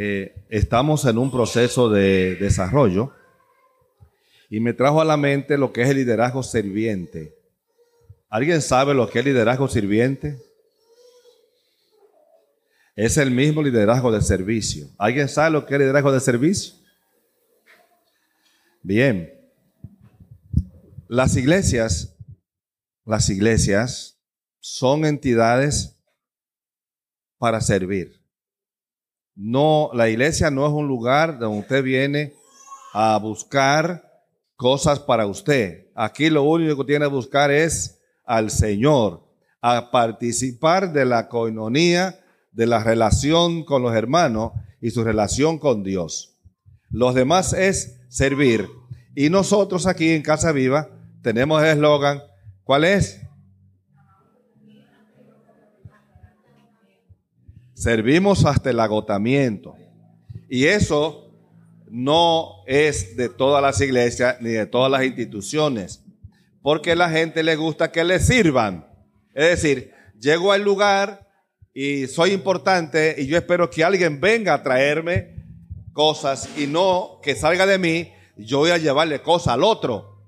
eh, estamos en un proceso de desarrollo y me trajo a la mente lo que es el liderazgo sirviente. ¿Alguien sabe lo que es liderazgo sirviente? Es el mismo liderazgo de servicio. ¿Alguien sabe lo que es liderazgo de servicio? Bien. Las iglesias, las iglesias son entidades para servir. No, la iglesia no es un lugar donde usted viene a buscar cosas para usted. Aquí lo único que tiene que buscar es al Señor, a participar de la coinonía, de la relación con los hermanos y su relación con Dios. Los demás es servir. Y nosotros aquí en Casa Viva tenemos el eslogan, ¿cuál es? Servimos hasta el agotamiento. Y eso no es de todas las iglesias ni de todas las instituciones, porque a la gente le gusta que le sirvan. Es decir, llego al lugar y soy importante y yo espero que alguien venga a traerme cosas y no que salga de mí, yo voy a llevarle cosas al otro.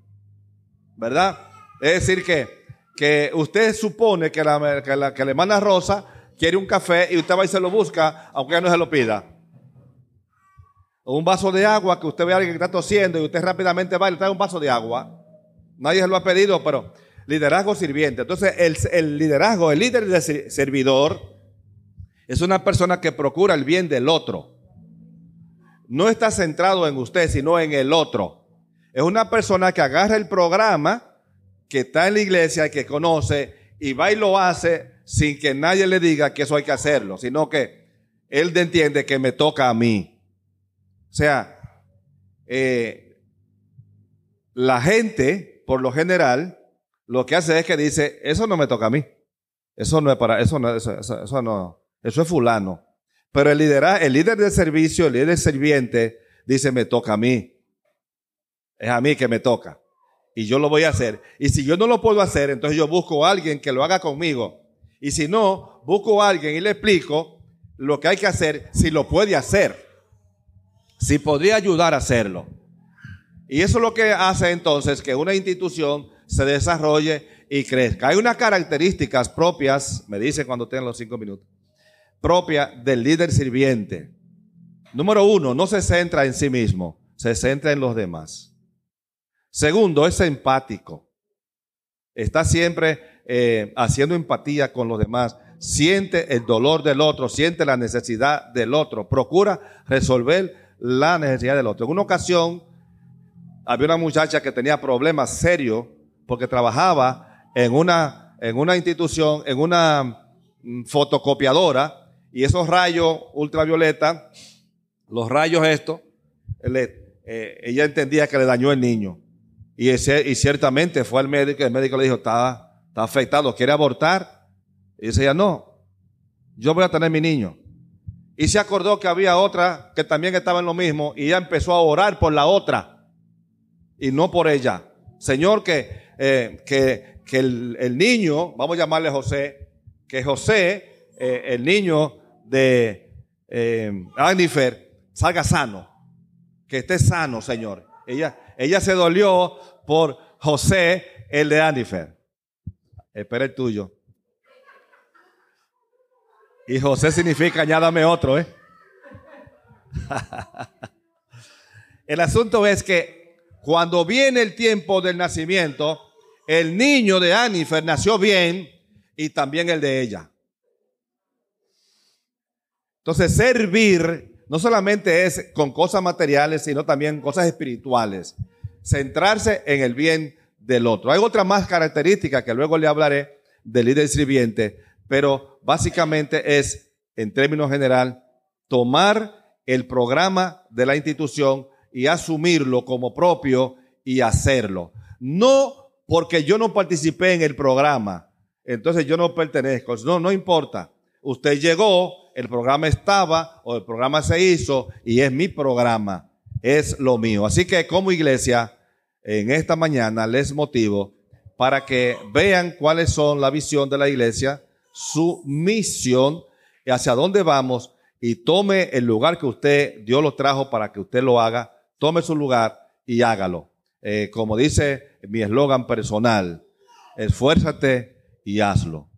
¿Verdad? Es decir, que, que usted supone que la, que la que le manda Rosa quiere un café y usted va y se lo busca, aunque no se lo pida un vaso de agua que usted ve a alguien que está tosiendo y usted rápidamente va y le trae un vaso de agua. Nadie se lo ha pedido, pero liderazgo sirviente. Entonces, el, el liderazgo, el líder de servidor, es una persona que procura el bien del otro. No está centrado en usted, sino en el otro. Es una persona que agarra el programa que está en la iglesia y que conoce y va y lo hace sin que nadie le diga que eso hay que hacerlo, sino que él entiende que me toca a mí. O sea, eh, la gente, por lo general, lo que hace es que dice, eso no me toca a mí. Eso no es para, eso no, eso, no, eso es fulano. Pero el, líder, el líder de servicio, el líder sirviente, dice, me toca a mí. Es a mí que me toca. Y yo lo voy a hacer. Y si yo no lo puedo hacer, entonces yo busco a alguien que lo haga conmigo. Y si no, busco a alguien y le explico lo que hay que hacer, si lo puede hacer si podría ayudar a hacerlo. Y eso es lo que hace entonces que una institución se desarrolle y crezca. Hay unas características propias, me dice cuando tengan los cinco minutos, propia del líder sirviente. Número uno, no se centra en sí mismo, se centra en los demás. Segundo, es empático. Está siempre eh, haciendo empatía con los demás. Siente el dolor del otro, siente la necesidad del otro. Procura resolver la necesidad del otro. En una ocasión había una muchacha que tenía problemas serios porque trabajaba en una, en una institución, en una mm, fotocopiadora y esos rayos ultravioleta, los rayos estos, eh, ella entendía que le dañó el niño. Y, y ciertamente fue al médico, el médico le dijo, está, afectado, quiere abortar. Y dice ella, no, yo voy a tener mi niño. Y se acordó que había otra que también estaba en lo mismo y ella empezó a orar por la otra y no por ella. Señor, que, eh, que, que el, niño, vamos a llamarle José, que José, eh, el niño de eh, salga sano, que esté sano, Señor. Ella, ella se dolió por José, el de Anifer. Espera el tuyo. Y José significa añádame otro, ¿eh? el asunto es que cuando viene el tiempo del nacimiento, el niño de Anifer nació bien y también el de ella. Entonces, servir no solamente es con cosas materiales, sino también cosas espirituales. Centrarse en el bien del otro. Hay otra más característica que luego le hablaré del líder sirviente, pero básicamente es, en términos general, tomar el programa de la institución y asumirlo como propio y hacerlo. No porque yo no participé en el programa, entonces yo no pertenezco. No, no importa. Usted llegó, el programa estaba o el programa se hizo y es mi programa, es lo mío. Así que como iglesia, en esta mañana les motivo para que vean cuáles son la visión de la iglesia, su misión hacia dónde vamos y tome el lugar que usted, Dios lo trajo para que usted lo haga, tome su lugar y hágalo. Eh, como dice mi eslogan personal, esfuérzate y hazlo.